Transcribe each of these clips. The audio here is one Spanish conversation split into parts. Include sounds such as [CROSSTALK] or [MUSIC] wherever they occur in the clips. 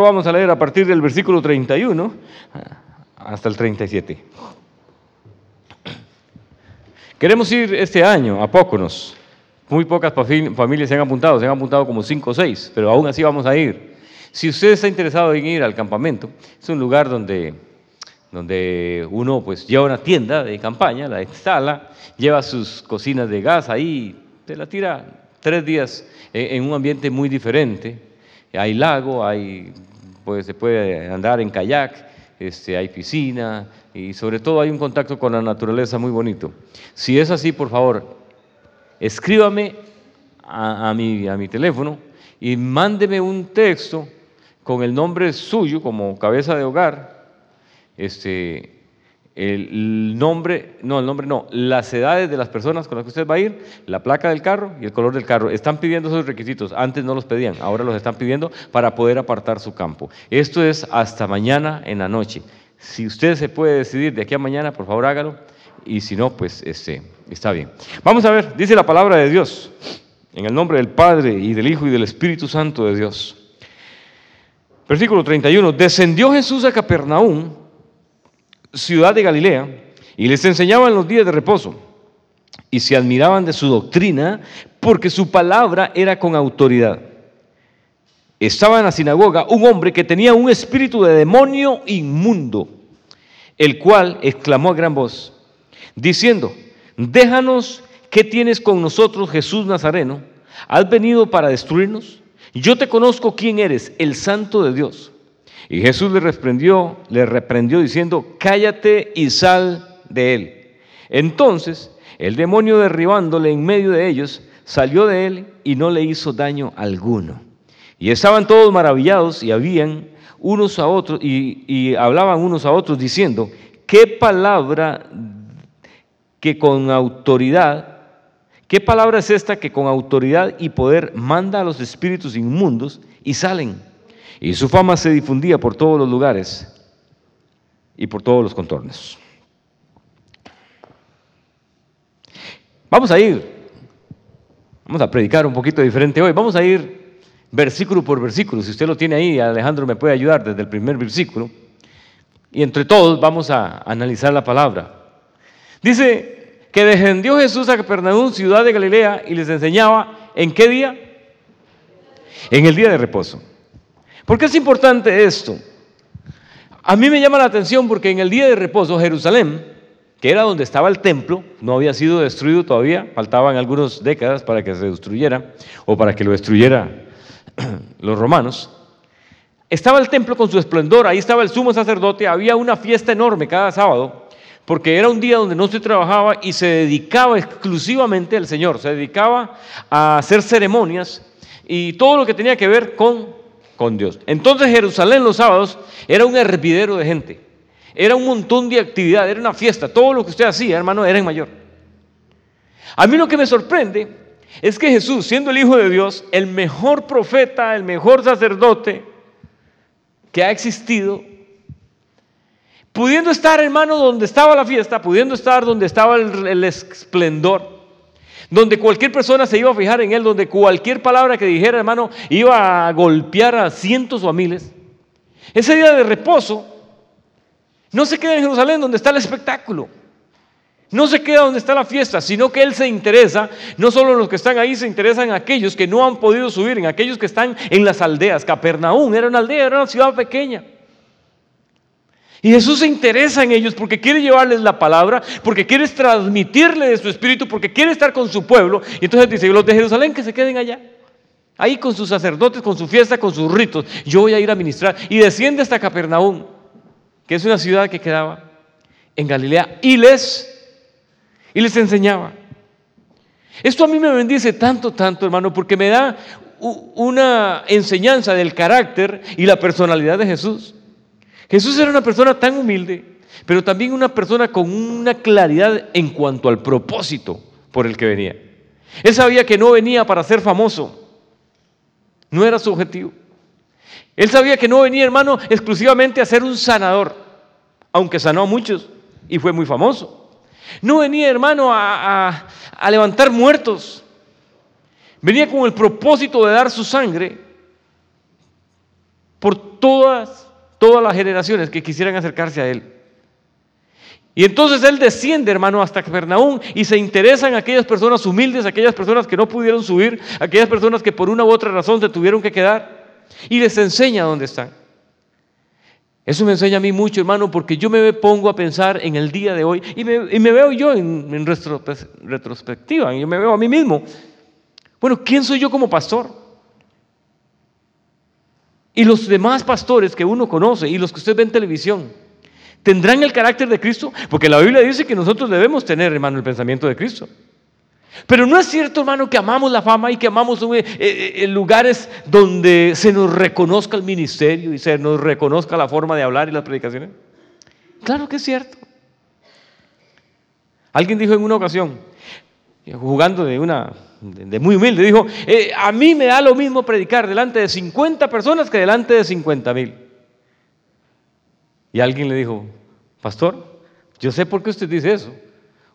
Vamos a leer a partir del versículo 31 hasta el 37. Queremos ir este año a Póconos. Muy pocas familias se han apuntado, se han apuntado como 5 o 6, pero aún así vamos a ir. Si usted está interesado en ir al campamento, es un lugar donde, donde uno pues lleva una tienda de campaña, la instala, lleva sus cocinas de gas ahí, te la tira tres días en un ambiente muy diferente. Hay lago, hay, pues, se puede andar en kayak, este, hay piscina y sobre todo hay un contacto con la naturaleza muy bonito. Si es así, por favor, escríbame a, mi, a mi teléfono y mándeme un texto con el nombre suyo como cabeza de hogar, este, el nombre, no, el nombre no, las edades de las personas con las que usted va a ir, la placa del carro y el color del carro. Están pidiendo esos requisitos, antes no los pedían, ahora los están pidiendo para poder apartar su campo. Esto es hasta mañana en la noche. Si usted se puede decidir de aquí a mañana, por favor hágalo, y si no, pues este, está bien. Vamos a ver, dice la palabra de Dios, en el nombre del Padre y del Hijo y del Espíritu Santo de Dios. Versículo 31. Descendió Jesús a Capernaum, ciudad de Galilea, y les enseñaba en los días de reposo. Y se admiraban de su doctrina, porque su palabra era con autoridad. Estaba en la sinagoga un hombre que tenía un espíritu de demonio inmundo, el cual exclamó a gran voz, diciendo, déjanos, ¿qué tienes con nosotros, Jesús Nazareno? ¿Has venido para destruirnos? yo te conozco quién eres, el santo de Dios. Y Jesús le reprendió, le reprendió diciendo, cállate y sal de él. Entonces, el demonio derribándole en medio de ellos, salió de él y no le hizo daño alguno. Y estaban todos maravillados y habían unos a otros y, y hablaban unos a otros diciendo, ¿qué palabra que con autoridad ¿Qué palabra es esta que con autoridad y poder manda a los espíritus inmundos y salen? Y su fama se difundía por todos los lugares y por todos los contornos. Vamos a ir, vamos a predicar un poquito diferente hoy. Vamos a ir versículo por versículo. Si usted lo tiene ahí, Alejandro me puede ayudar desde el primer versículo. Y entre todos vamos a analizar la palabra. Dice que descendió Jesús a Capernaum, ciudad de Galilea, y les enseñaba en qué día? En el día de reposo. ¿Por qué es importante esto? A mí me llama la atención porque en el día de reposo Jerusalén, que era donde estaba el templo, no había sido destruido todavía, faltaban algunas décadas para que se destruyera o para que lo destruyera [CLEARS THROAT] los romanos. Estaba el templo con su esplendor, ahí estaba el sumo sacerdote, había una fiesta enorme cada sábado porque era un día donde no se trabajaba y se dedicaba exclusivamente al Señor, se dedicaba a hacer ceremonias y todo lo que tenía que ver con, con Dios. Entonces Jerusalén los sábados era un hervidero de gente, era un montón de actividad, era una fiesta, todo lo que usted hacía, hermano, era en mayor. A mí lo que me sorprende es que Jesús, siendo el Hijo de Dios, el mejor profeta, el mejor sacerdote que ha existido, pudiendo estar, hermano, donde estaba la fiesta, pudiendo estar donde estaba el, esplendor, donde cualquier persona se iba a fijar en él, donde cualquier palabra que dijera, hermano, iba a golpear a cientos o a miles. Ese día de reposo no se queda en Jerusalén donde está el espectáculo. No se queda donde está la fiesta, sino que Él se interesa, no solo los que están ahí, se interesan en aquellos que no han podido subir, en aquellos que están en las aldeas. Capernaum era una aldea, era una ciudad pequeña. Y Jesús se interesa en ellos porque quiere llevarles la palabra, porque quiere transmitirle de su espíritu, porque quiere estar con su pueblo. Y entonces dice, los de Jerusalén que se queden allá. Ahí con sus sacerdotes, con su fiesta, con sus ritos. Yo voy a ir a ministrar. Y desciende hasta Capernaum, que es una ciudad que quedaba en Galilea. Y les, y les enseñaba. Esto a mí me bendice tanto, tanto, hermano, porque me da una enseñanza del carácter y la personalidad de Jesús. Jesús era una persona tan humilde, pero también una persona con una claridad en cuanto al propósito por el que venía. Él sabía que no venía para ser famoso, no era su objetivo. Él sabía que no venía, hermano, exclusivamente a ser un sanador, aunque sanó a muchos y fue muy famoso. No venía, hermano, a, a levantar muertos. Venía con el propósito de dar su sangre por todas, todas las generaciones que quisieran acercarse a Él. Y entonces Él desciende, hermano, hasta Capernaum y se interesa en aquellas personas humildes, aquellas personas que no pudieron subir, aquellas personas que por una u otra razón se tuvieron que quedar y les enseña dónde están. Eso me enseña a mí mucho, hermano, porque yo me pongo a pensar en el día de hoy y me, veo yo en, en retrospectiva, yo me veo a mí mismo. Bueno, ¿quién soy yo como pastor? Y los demás pastores que uno conoce y los que usted ve en televisión, ¿tendrán el carácter de Cristo? Porque la Biblia dice que nosotros debemos tener, hermano, el pensamiento de Cristo. Pero no es cierto, hermano, que amamos la fama y que amamos eh, eh, lugares donde se nos reconozca el ministerio y se nos reconozca la forma de hablar y las predicaciones. Claro que es cierto. Alguien dijo en una ocasión, jugando de una de muy humilde, dijo, eh, a mí me da lo mismo predicar delante de 50 personas que delante de 50 mil. Y alguien le dijo, pastor, yo sé por qué usted dice eso.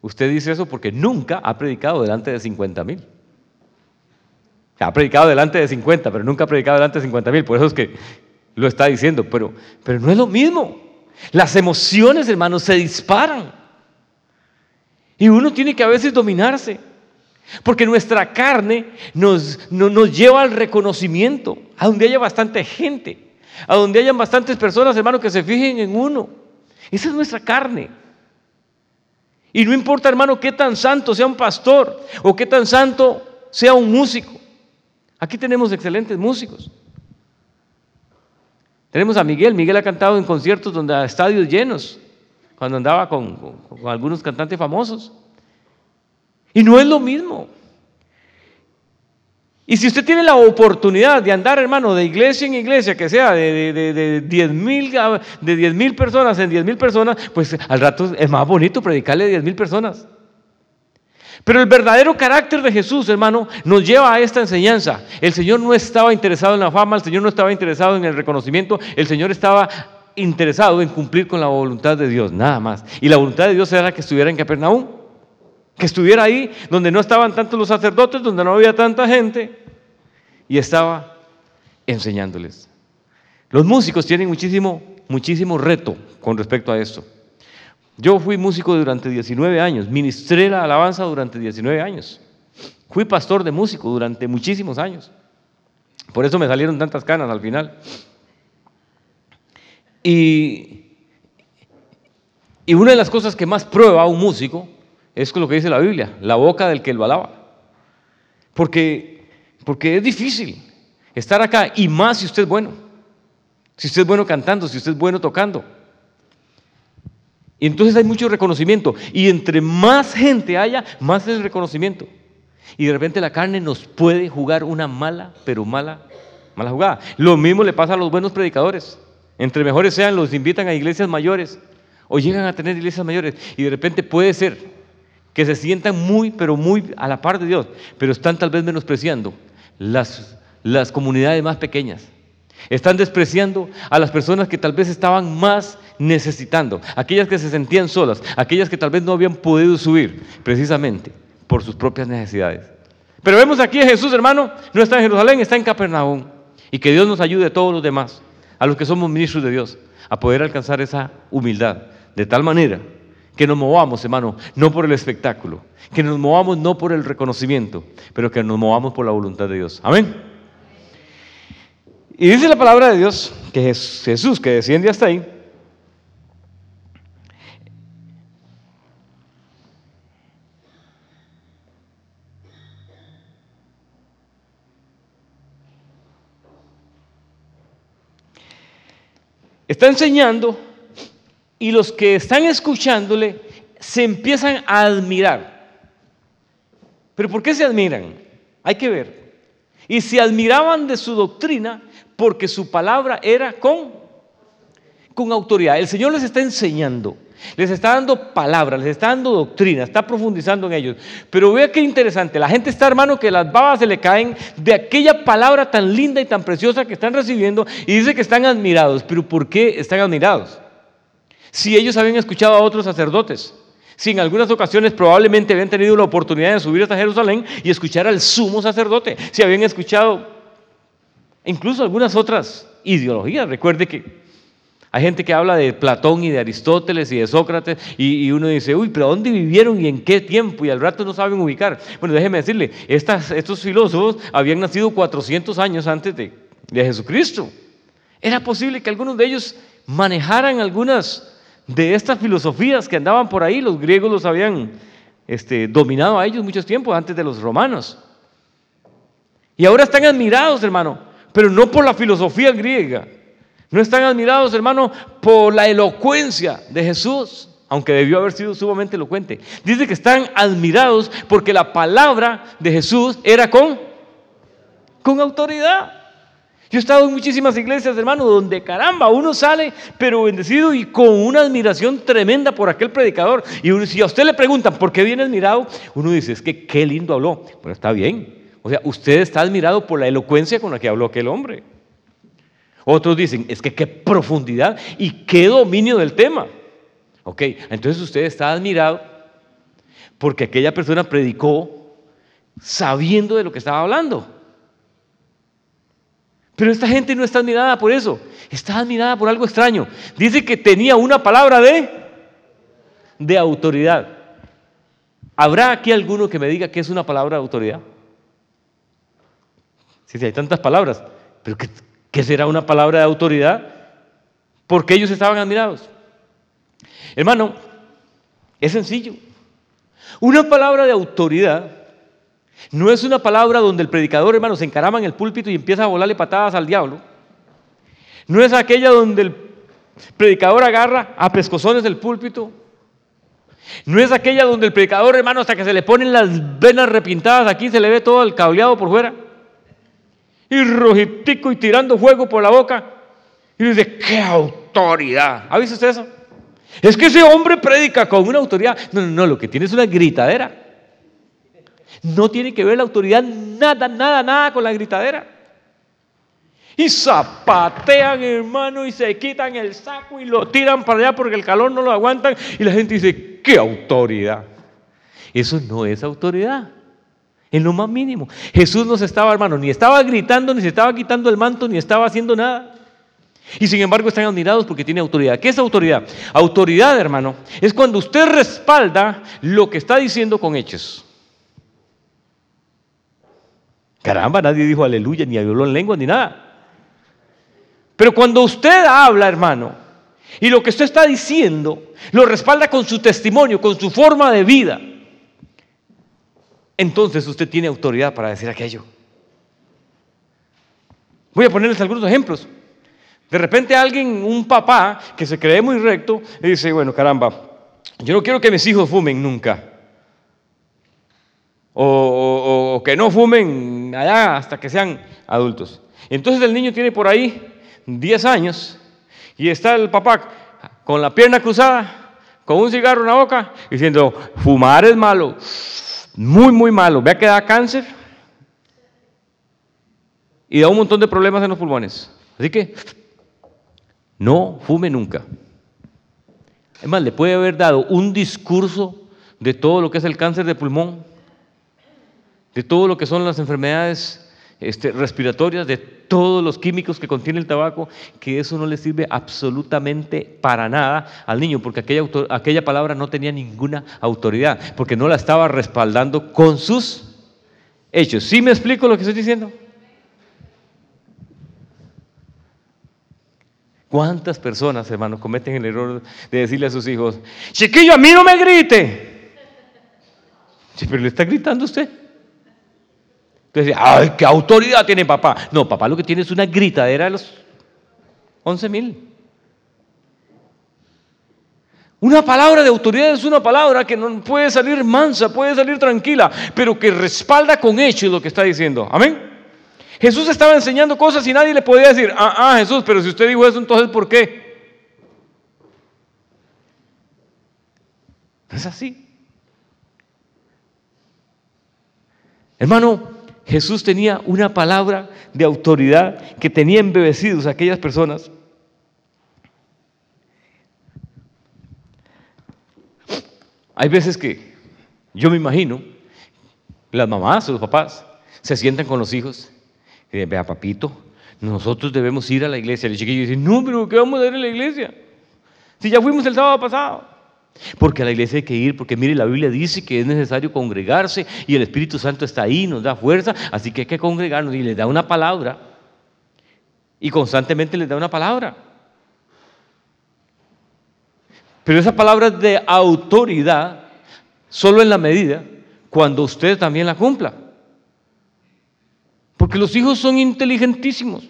Usted dice eso porque nunca ha predicado delante de 50 mil. Ha predicado delante de 50, pero nunca ha predicado delante de 50 mil. Por eso es que lo está diciendo. Pero, pero no es lo mismo. Las emociones, hermanos, se disparan. Y uno tiene que a veces dominarse. Porque nuestra carne nos, nos lleva al reconocimiento, a donde haya bastante gente, a donde hayan bastantes personas, hermanos, que se fijen en uno. Esa es nuestra carne. Y no importa, hermano, qué tan santo sea un pastor o qué tan santo sea un músico. Aquí tenemos excelentes músicos. Tenemos a Miguel. Miguel ha cantado en conciertos donde a estadios llenos, cuando andaba con, algunos cantantes famosos. Y no es lo mismo. Y si usted tiene la oportunidad de andar, hermano, de iglesia en iglesia, que sea de, de, de, 10 mil personas en 10 mil personas, pues al rato es más bonito predicarle a 10 mil personas. Pero el verdadero carácter de Jesús, hermano, nos lleva a esta enseñanza. El Señor no estaba interesado en la fama, el Señor no estaba interesado en el reconocimiento, el Señor estaba interesado en cumplir con la voluntad de Dios, nada más. Y la voluntad de Dios era que estuviera en Capernaum que estuviera ahí donde no estaban tantos los sacerdotes, donde no había tanta gente, y estaba enseñándoles. Los músicos tienen muchísimo, muchísimo reto con respecto a esto. Yo fui músico durante 19 años, ministré la alabanza durante 19 años, fui pastor de músico durante muchísimos años. Por eso me salieron tantas canas al final. Y, y una de las cosas que más prueba a un músico es lo que dice la Biblia, la boca del que lo alaba. Porque, porque es difícil estar acá y más si usted es bueno. Si usted es bueno cantando, si usted es bueno tocando. Y entonces hay mucho reconocimiento. Y entre más gente haya, más es el reconocimiento. Y de repente la carne nos puede jugar una mala, pero mala, mala jugada. Lo mismo le pasa a los buenos predicadores. Entre mejores sean, los invitan a iglesias mayores o llegan a tener iglesias mayores. Y de repente puede ser que se sientan muy, pero muy a la par de Dios, pero están tal vez menospreciando las, las comunidades más pequeñas. Están despreciando a las personas que tal vez estaban más necesitando, aquellas que se sentían solas, aquellas que tal vez no habían podido subir precisamente por sus propias necesidades. Pero vemos aquí a Jesús, hermano, no está en Jerusalén, está en Capernaum. Y que Dios nos ayude a todos los demás, a los que somos ministros de Dios, a poder alcanzar esa humildad, de tal manera que nos movamos, hermano, no por el espectáculo, que nos movamos no por el reconocimiento, pero que nos movamos por la voluntad de Dios. Amén. Y dice la palabra de Dios que es Jesús que desciende hasta ahí. Está enseñando y los que están escuchándole se empiezan a admirar. ¿Pero por qué se admiran? Hay que ver. Y se admiraban de su doctrina porque su palabra era con, con autoridad. El Señor les está enseñando, les está dando palabras, les está dando doctrina, está profundizando en ellos. Pero vea qué interesante, la gente está, hermano, que las babas se le caen de aquella palabra tan linda y tan preciosa que están recibiendo y dice que están admirados. Pero ¿por qué están admirados? si ellos habían escuchado a otros sacerdotes, si en algunas ocasiones probablemente habían tenido la oportunidad de subir hasta Jerusalén y escuchar al sumo sacerdote, si habían escuchado incluso algunas otras ideologías. Recuerde que hay gente que habla de Platón y de Aristóteles y de Sócrates y, uno dice, uy, pero ¿dónde vivieron y en qué tiempo? Y al rato no saben ubicar. Bueno, déjeme decirle, estos filósofos habían nacido 400 años antes de, de Jesucristo. Era posible que algunos de ellos manejaran algunas de estas filosofías que andaban por ahí. Los griegos los habían este, dominado a ellos muchos tiempos antes de los romanos. Y ahora están admirados, hermano, pero no por la filosofía griega. No están admirados, hermano, por la elocuencia de Jesús, aunque debió haber sido sumamente elocuente. Dice que están admirados porque la palabra de Jesús era con, con autoridad. Yo he estado en muchísimas iglesias, hermano, donde caramba, uno sale pero bendecido y con una admiración tremenda por aquel predicador. Y si a usted le preguntan por qué viene admirado, uno dice, es que qué lindo habló. Bueno, está bien. O sea, usted está admirado por la elocuencia con la que habló aquel hombre. Otros dicen, es que qué profundidad y qué dominio del tema. Ok, entonces usted está admirado porque aquella persona predicó sabiendo de lo que estaba hablando. Pero esta gente no está admirada por eso, está admirada por algo extraño. Dice que tenía una palabra de, de autoridad. ¿Habrá aquí alguno que me diga que es una palabra de autoridad? Si sí, hay tantas palabras, pero ¿qué, ¿qué será una palabra de autoridad? Porque ellos estaban admirados. Hermano, es sencillo. Una palabra de autoridad no es una palabra donde el predicador, hermano, se encarama en el púlpito y empieza a volarle patadas al diablo. No es aquella donde el predicador agarra a pescozones del púlpito. No es aquella donde el predicador, hermano, hasta que se le ponen las venas repintadas, aquí se le ve todo el cableado por fuera. Y rojitico y tirando fuego por la boca. Y dice, ¡qué autoridad! ¿Ha visto usted eso? Es que ese hombre predica con una autoridad. No, no, no, lo que tiene es una gritadera. No tiene que ver la autoridad nada, nada, nada con la gritadera. Y zapatean, hermano, y se quitan el saco y lo tiran para allá porque el calor no lo aguantan. Y la gente dice, ¿qué autoridad? Eso no es autoridad. En lo más mínimo. Jesús no se estaba, hermano, ni estaba gritando, ni se estaba quitando el manto, ni estaba haciendo nada. Y sin embargo están admirados porque tiene autoridad. ¿Qué es autoridad? Autoridad, hermano, es cuando usted respalda lo que está diciendo con hechos. Caramba, nadie dijo aleluya, ni habló en lengua, ni nada. Pero cuando usted habla, hermano, y lo que usted está diciendo, lo respalda con su testimonio, con su forma de vida, entonces usted tiene autoridad para decir aquello. Voy a ponerles algunos ejemplos. De repente alguien, un papá que se cree muy recto, dice, bueno, caramba, yo no quiero que mis hijos fumen nunca o, que no fumen allá hasta que sean adultos. Entonces el niño tiene por ahí 10 años y está el papá con la pierna cruzada, con un cigarro en la boca, diciendo, fumar es malo, muy, muy malo, vea que da cáncer y da un montón de problemas en los pulmones. Así que no fume nunca. Es más, le puede haber dado un discurso de todo lo que es el cáncer de pulmón de todo lo que son las enfermedades este, respiratorias, de todos los químicos que contiene el tabaco, que eso no le sirve absolutamente para nada al niño, porque aquella, aquella palabra no tenía ninguna autoridad, porque no la estaba respaldando con sus hechos. ¿Sí me explico lo que estoy diciendo? ¿Cuántas personas, hermanos, cometen el error de decirle a sus hijos, chiquillo, a mí no me grite? Sí, pero le está gritando usted. Entonces, ay, ¿qué autoridad tiene papá? No, papá lo que tiene es una gritadera de los 11 mil. Una palabra de autoridad es una palabra que no puede salir mansa, puede salir tranquila, pero que respalda con hechos lo que está diciendo. Amén. Jesús estaba enseñando cosas y nadie le podía decir, ah, ah, Jesús, pero si usted dijo eso, entonces ¿por qué? es así. Hermano, Jesús tenía una palabra de autoridad que tenía embebecidos a aquellas personas. Hay veces que yo me imagino, las mamás o los papás se sientan con los hijos y dicen, vea papito, Nosotros debemos ir a la iglesia. El chiquillo dice, no, pero ¿qué vamos a hacer en la iglesia? Si ya fuimos el sábado pasado. Porque a la iglesia hay que ir, porque mire, la Biblia dice que es necesario congregarse y el Espíritu Santo está ahí, nos da fuerza, así que hay que congregarnos y les da una palabra. Y constantemente les da una palabra. Pero esa palabra es de autoridad solo en la medida cuando usted también la cumpla. Porque los hijos son inteligentísimos.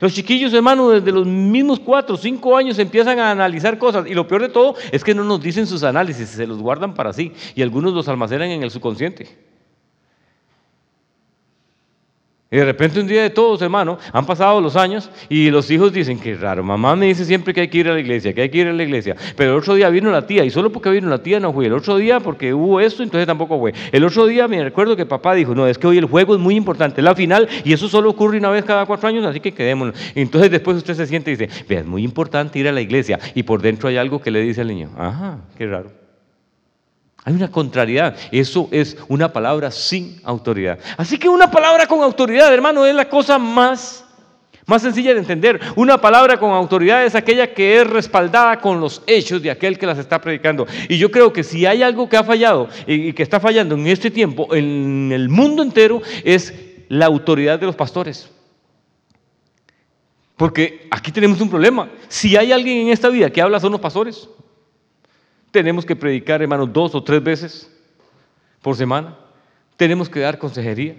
Los chiquillos, hermanos, desde los mismos cuatro cinco años empiezan a analizar cosas. Y lo peor de todo es que no nos dicen sus análisis, se los guardan para sí. Y algunos los almacenan en el subconsciente. Y de repente un día de todos, hermano, han pasado los años y los hijos dicen, qué raro, mamá me dice siempre que hay que ir a la iglesia, que hay que ir a la iglesia. Pero el otro día vino la tía y solo porque vino la tía no fue. El otro día porque hubo esto, entonces tampoco fue. El otro día me recuerdo que papá dijo, no, es que hoy el juego es muy importante, la final y eso solo ocurre una vez cada cuatro años, así que quedémonos. Entonces después usted se siente y dice, vea, es muy importante ir a la iglesia y por dentro hay algo que le dice al niño, ajá, qué raro. Hay una contrariedad. Eso es una palabra sin autoridad. Así que una palabra con autoridad, hermano, es la cosa más, más sencilla de entender. Una palabra con autoridad es aquella que es respaldada con los hechos de aquel que las está predicando. Y yo creo que si hay algo que ha fallado y que está fallando en este tiempo, en el mundo entero, es la autoridad de los pastores. Porque aquí tenemos un problema. Si hay alguien en esta vida que habla, son los pastores. Tenemos que predicar, hermanos, dos o tres veces por semana. Tenemos que dar consejería.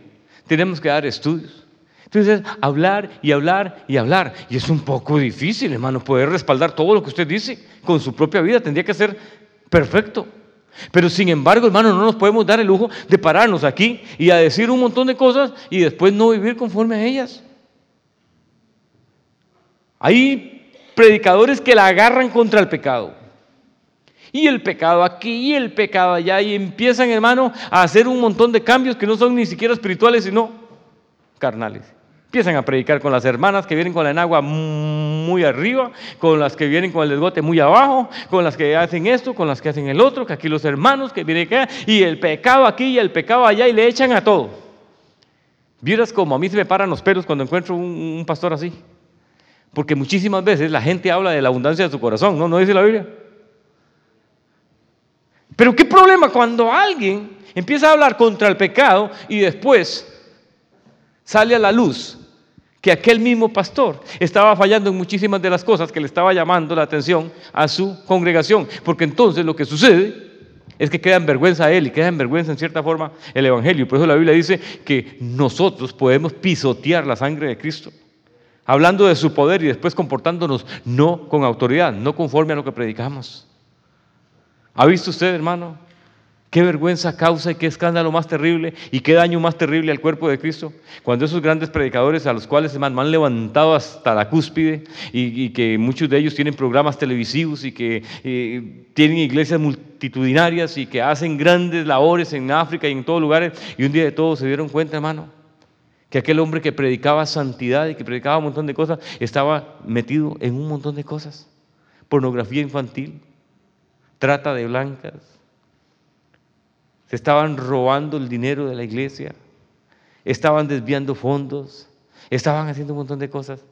Tenemos que dar estudios. Entonces, hablar y hablar y hablar. Y es un poco difícil, hermano, poder respaldar todo lo que usted dice con su propia vida. Tendría que ser perfecto. Pero sin embargo, hermano, no nos podemos dar el lujo de pararnos aquí y a decir un montón de cosas y después no vivir conforme a ellas. Hay predicadores que la agarran contra el pecado. Y el pecado aquí y el pecado allá. Y empiezan, hermano, a hacer un montón de cambios que no son ni siquiera espirituales, sino carnales. Empiezan a predicar con las hermanas que vienen con la enagua muy arriba, con las que vienen con el desgote muy abajo, con las que hacen esto, con las que hacen el otro, que aquí los hermanos que vienen acá, y el pecado aquí y el pecado allá, y le echan a todo. Vieras como a mí se me paran los pelos cuando encuentro un, pastor así. Porque muchísimas veces la gente habla de la abundancia de su corazón, ¿no? ¿No dice la Biblia? Pero qué problema cuando alguien empieza a hablar contra el pecado y después sale a la luz que aquel mismo pastor estaba fallando en muchísimas de las cosas que le estaba llamando la atención a su congregación. Porque entonces lo que sucede es que queda en vergüenza a él y queda en vergüenza en cierta forma el Evangelio. Por eso la Biblia dice que nosotros podemos pisotear la sangre de Cristo, hablando de su poder y después comportándonos no con autoridad, no conforme a lo que predicamos. ¿Ha visto usted, hermano? Qué vergüenza causa y qué escándalo más terrible y qué daño más terrible al cuerpo de Cristo. Cuando esos grandes predicadores a los cuales se han levantado hasta la cúspide y, que muchos de ellos tienen programas televisivos y que eh, tienen iglesias multitudinarias y que hacen grandes labores en África y en todos lugares y un día de todos se dieron cuenta, hermano, que aquel hombre que predicaba santidad y que predicaba un montón de cosas estaba metido en un montón de cosas. Pornografía infantil, trata de blancas, se estaban robando el dinero de la iglesia, estaban desviando fondos, estaban haciendo un montón de cosas.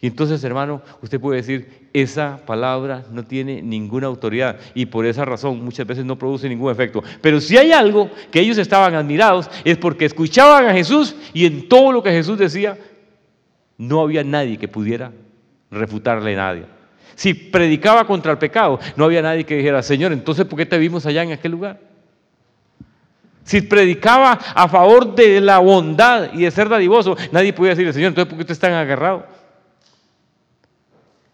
Y entonces, hermano, usted puede decir, esa palabra no tiene ninguna autoridad y por esa razón muchas veces no produce ningún efecto. Pero si hay algo que ellos estaban admirados es porque escuchaban a Jesús y en todo lo que Jesús decía no había nadie que pudiera refutarle a nadie. Si predicaba contra el pecado, no había nadie que dijera, Señor, entonces ¿por qué te vimos allá en aquel lugar? Si predicaba a favor de la bondad y de ser dadivoso, nadie podía decirle, Señor, entonces ¿por qué usted está agarrado?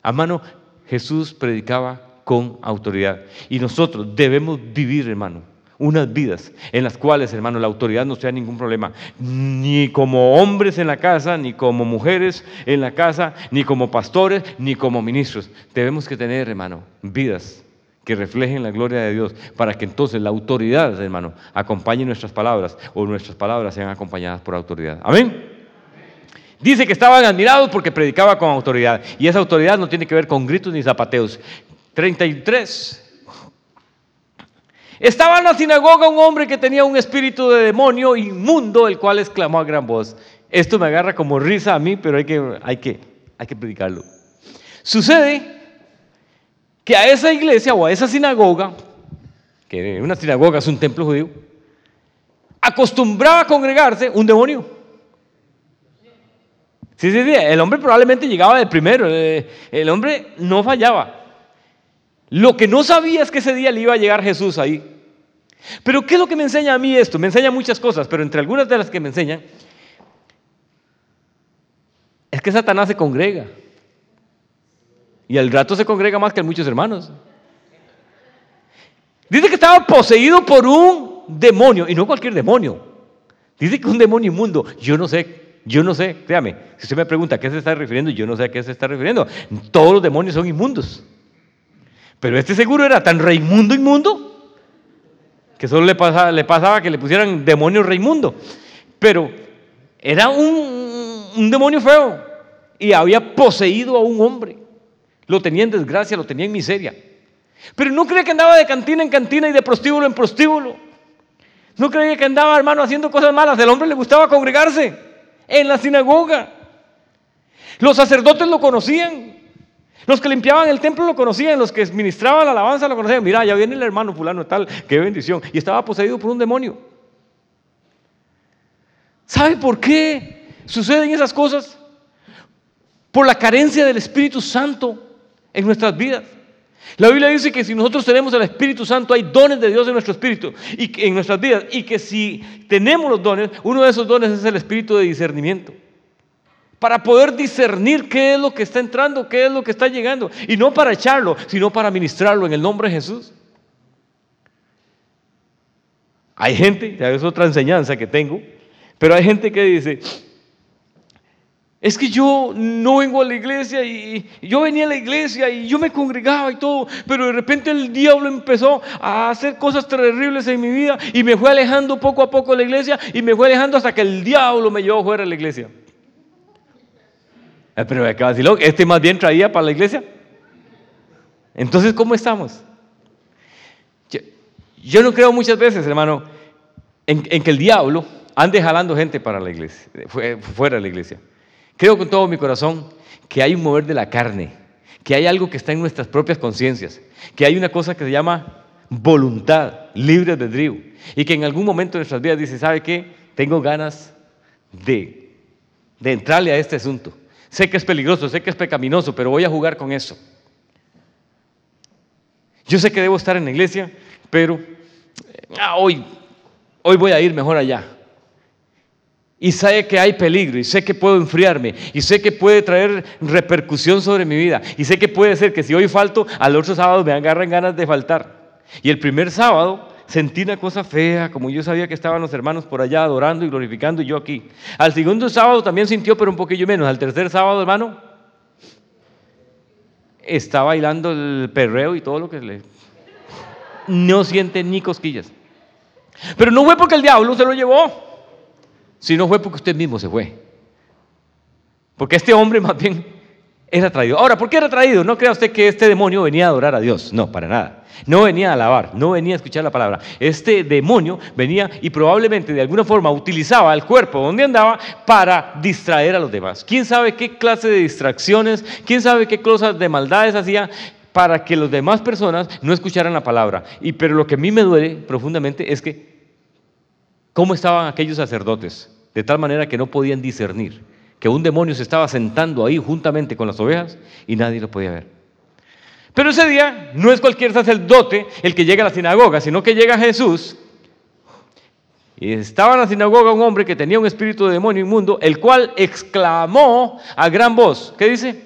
A Jesús predicaba con autoridad. Y nosotros debemos vivir, hermano, unas vidas en las cuales, hermano, la autoridad no sea ningún problema, ni como hombres en la casa, ni como mujeres en la casa, ni como pastores, ni como ministros. Debemos que tener, hermano, vidas que reflejen la gloria de Dios, para que entonces la autoridad, hermano, acompañe nuestras palabras o nuestras palabras sean acompañadas por autoridad. Amén. Dice que estaban admirados porque predicaba con autoridad. Y esa autoridad no tiene que ver con gritos ni zapateos. 33. Estaba en la sinagoga un hombre que tenía un espíritu de demonio inmundo, el cual exclamó a gran voz, Esto me agarra como risa a mí, pero hay que, hay que, hay que predicarlo. Sucede que a esa iglesia o a esa sinagoga, que una sinagoga es un templo judío, acostumbraba a congregarse un demonio. Sí, sí, sí, el hombre probablemente llegaba de primero, eh, el hombre no fallaba. Lo que no sabía es que ese día le iba a llegar Jesús ahí. Pero ¿qué es lo que me enseña a mí esto? Me enseña muchas cosas, pero entre algunas de las que me enseñan es que Satanás se congrega. Y al rato se congrega más que muchos hermanos. Dice que estaba poseído por un demonio, y no cualquier demonio. Dice que un demonio inmundo. Yo no sé, yo no sé, créame, si usted me pregunta a qué se está refiriendo, yo no sé a qué se está refiriendo. Todos los demonios son inmundos. Pero este seguro era tan reimundo inmundo que solo le pasaba, le pasaba que le pusieran demonio reimundo. Pero era un, un demonio feo y había poseído a un hombre. Lo tenía en desgracia, lo tenía en miseria. Pero no creía que andaba de cantina en cantina y de prostíbulo en prostíbulo. No creía que andaba, hermano, haciendo cosas malas. El hombre le gustaba congregarse en la sinagoga. Los sacerdotes lo conocían. Los que limpiaban el templo lo conocían, los que ministraban la alabanza lo conocían. Mira, ya viene el hermano fulano tal, qué bendición. Y estaba poseído por un demonio. ¿Sabe por qué suceden esas cosas? Por la carencia del Espíritu Santo en nuestras vidas. La Biblia dice que si nosotros tenemos el Espíritu Santo, hay dones de Dios en nuestro espíritu y en nuestras vidas. Y que si tenemos los dones, uno de esos dones es el espíritu de discernimiento. Para poder discernir qué es lo que está entrando, qué es lo que está llegando. Y no para echarlo, sino para ministrarlo en el nombre de Jesús. Hay gente, ya es otra enseñanza que tengo, pero hay gente que dice, es que yo no vengo a la iglesia y yo venía a la iglesia y yo me congregaba y todo, pero de repente el diablo empezó a hacer cosas terribles en mi vida y me fue alejando poco a poco de la iglesia y me fue alejando hasta que el diablo me llevó fuera de la iglesia. Ah, pero de decir, este más bien traía para la iglesia. Entonces, ¿cómo estamos? Yo, no creo muchas veces, hermano, en, que el diablo ande jalando gente para la iglesia, fuera de la iglesia. Creo con todo mi corazón que hay un mover de la carne, que hay algo que está en nuestras propias conciencias, que hay una cosa que se llama voluntad, libre de albedrío, y que en algún momento de nuestras vidas dice, ¿sabe qué? Tengo ganas de, de entrarle a este asunto. Sé que es peligroso, sé que es pecaminoso, pero voy a jugar con eso. Yo sé que debo estar en la iglesia, pero ah, hoy, hoy voy a ir mejor allá y sé que hay peligro y sé que puedo enfriarme y sé que puede traer repercusión sobre mi vida y sé que puede ser que si hoy falto, al otro sábado me agarran ganas de faltar. Y el primer sábado sentí una cosa fea, como yo sabía que estaban los hermanos por allá adorando y glorificando y yo aquí. Al segundo sábado también sintió, pero un poquillo menos. Al tercer sábado, hermano, está bailando el perreo y todo lo que le... No siente ni cosquillas. Pero no fue porque el diablo se lo llevó. Si no fue porque usted mismo se fue. Porque este hombre más bien era traído. Ahora, ¿por qué era traído? No crea usted que este demonio venía a adorar a Dios. No, para nada. No venía a alabar, no venía a escuchar la palabra. Este demonio venía y probablemente de alguna forma utilizaba el cuerpo donde andaba para distraer a los demás. ¿Quién sabe qué clase de distracciones, quién sabe qué cosas de maldades hacía para que las demás personas no escucharan la palabra? Y pero lo que a mí me duele profundamente es que cómo estaban aquellos sacerdotes de tal manera que no podían discernir que un demonio se estaba sentando ahí juntamente con las ovejas y nadie lo podía ver. Pero ese día no es cualquier sacerdote el que llega a la sinagoga, sino que llega Jesús. Y estaba en la sinagoga un hombre que tenía un espíritu de demonio inmundo, el cual exclamó a gran voz, ¿qué dice?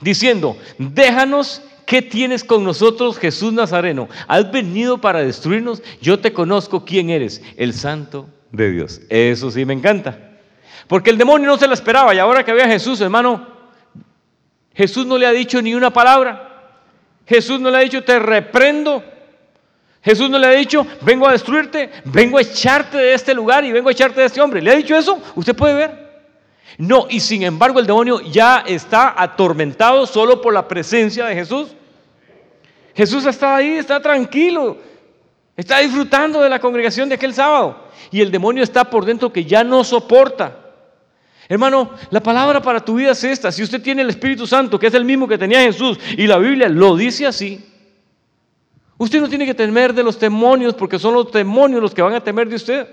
Diciendo, déjanos ¿Qué tienes con nosotros, Jesús Nazareno? ¿Has venido para destruirnos? Yo te conozco quién eres, el Santo de Dios. Eso sí me encanta. Porque el demonio no se lo esperaba y ahora que ve a Jesús, hermano, Jesús no le ha dicho ni una palabra. Jesús no le ha dicho, te reprendo. Jesús no le ha dicho, vengo a destruirte, vengo a echarte de este lugar y vengo a echarte de este hombre. ¿Le ha dicho eso? Usted puede ver. No, y sin embargo el demonio ya está atormentado solo por la presencia de Jesús. Jesús está ahí, está tranquilo, está disfrutando de la congregación de aquel sábado. Y el demonio está por dentro que ya no soporta. Hermano, la palabra para tu vida es esta. Si usted tiene el Espíritu Santo, que es el mismo que tenía Jesús, y la Biblia lo dice así, usted no tiene que temer de los demonios porque son los demonios los que van a temer de usted.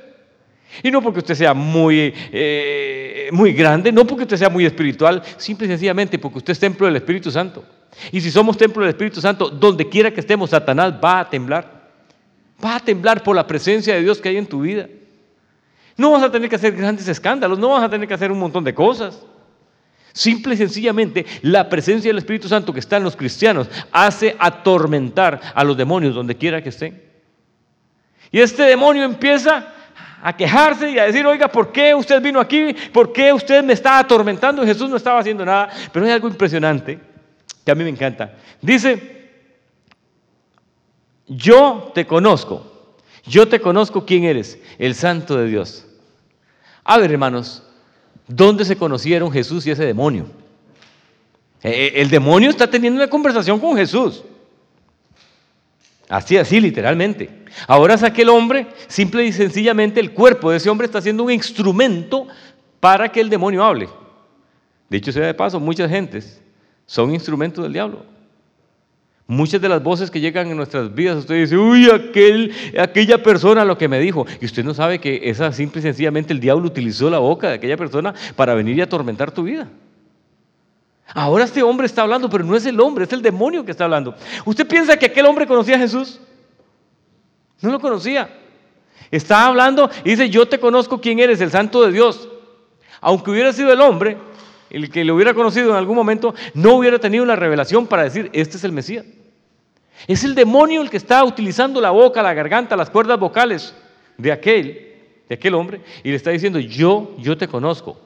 Y no porque usted sea muy, eh, muy grande, no porque usted sea muy espiritual, simple y sencillamente porque usted es templo del Espíritu Santo. Y si somos templo del Espíritu Santo, donde quiera que estemos, Satanás va a temblar. Va a temblar por la presencia de Dios que hay en tu vida. No vas a tener que hacer grandes escándalos, no vas a tener que hacer un montón de cosas. Simple y sencillamente, la presencia del Espíritu Santo que está en los cristianos hace atormentar a los demonios donde quiera que estén. Y este demonio empieza a quejarse y a decir, oiga, ¿por qué usted vino aquí? ¿Por qué usted me está atormentando? Jesús no estaba haciendo nada. Pero hay algo impresionante que a mí me encanta. Dice, yo te conozco, yo te conozco quién eres, el santo de Dios. A ver, hermanos, ¿dónde se conocieron Jesús y ese demonio? Eh, eh, el demonio está teniendo una conversación con Jesús. Así, así, literalmente. Ahora es aquel hombre, simple y sencillamente el cuerpo de ese hombre está siendo un instrumento para que el demonio hable. Dicho sea de paso, muchas gentes son instrumentos del diablo. Muchas de las voces que llegan en nuestras vidas, usted dice, uy, aquel, aquella persona lo que me dijo. Y usted no sabe que esa simple y sencillamente el diablo utilizó la boca de aquella persona para venir y atormentar tu vida. Ahora este hombre está hablando, pero no es el hombre, es el demonio que está hablando. ¿Usted piensa que aquel hombre conocía a Jesús? No lo conocía. Está hablando y dice, yo te conozco quién eres, el santo de Dios. Aunque hubiera sido el hombre, el que lo hubiera conocido en algún momento, no hubiera tenido la revelación para decir, este es el Mesías. Es el demonio el que está utilizando la boca, la garganta, las cuerdas vocales de aquel, de aquel hombre, y le está diciendo, yo, yo te conozco.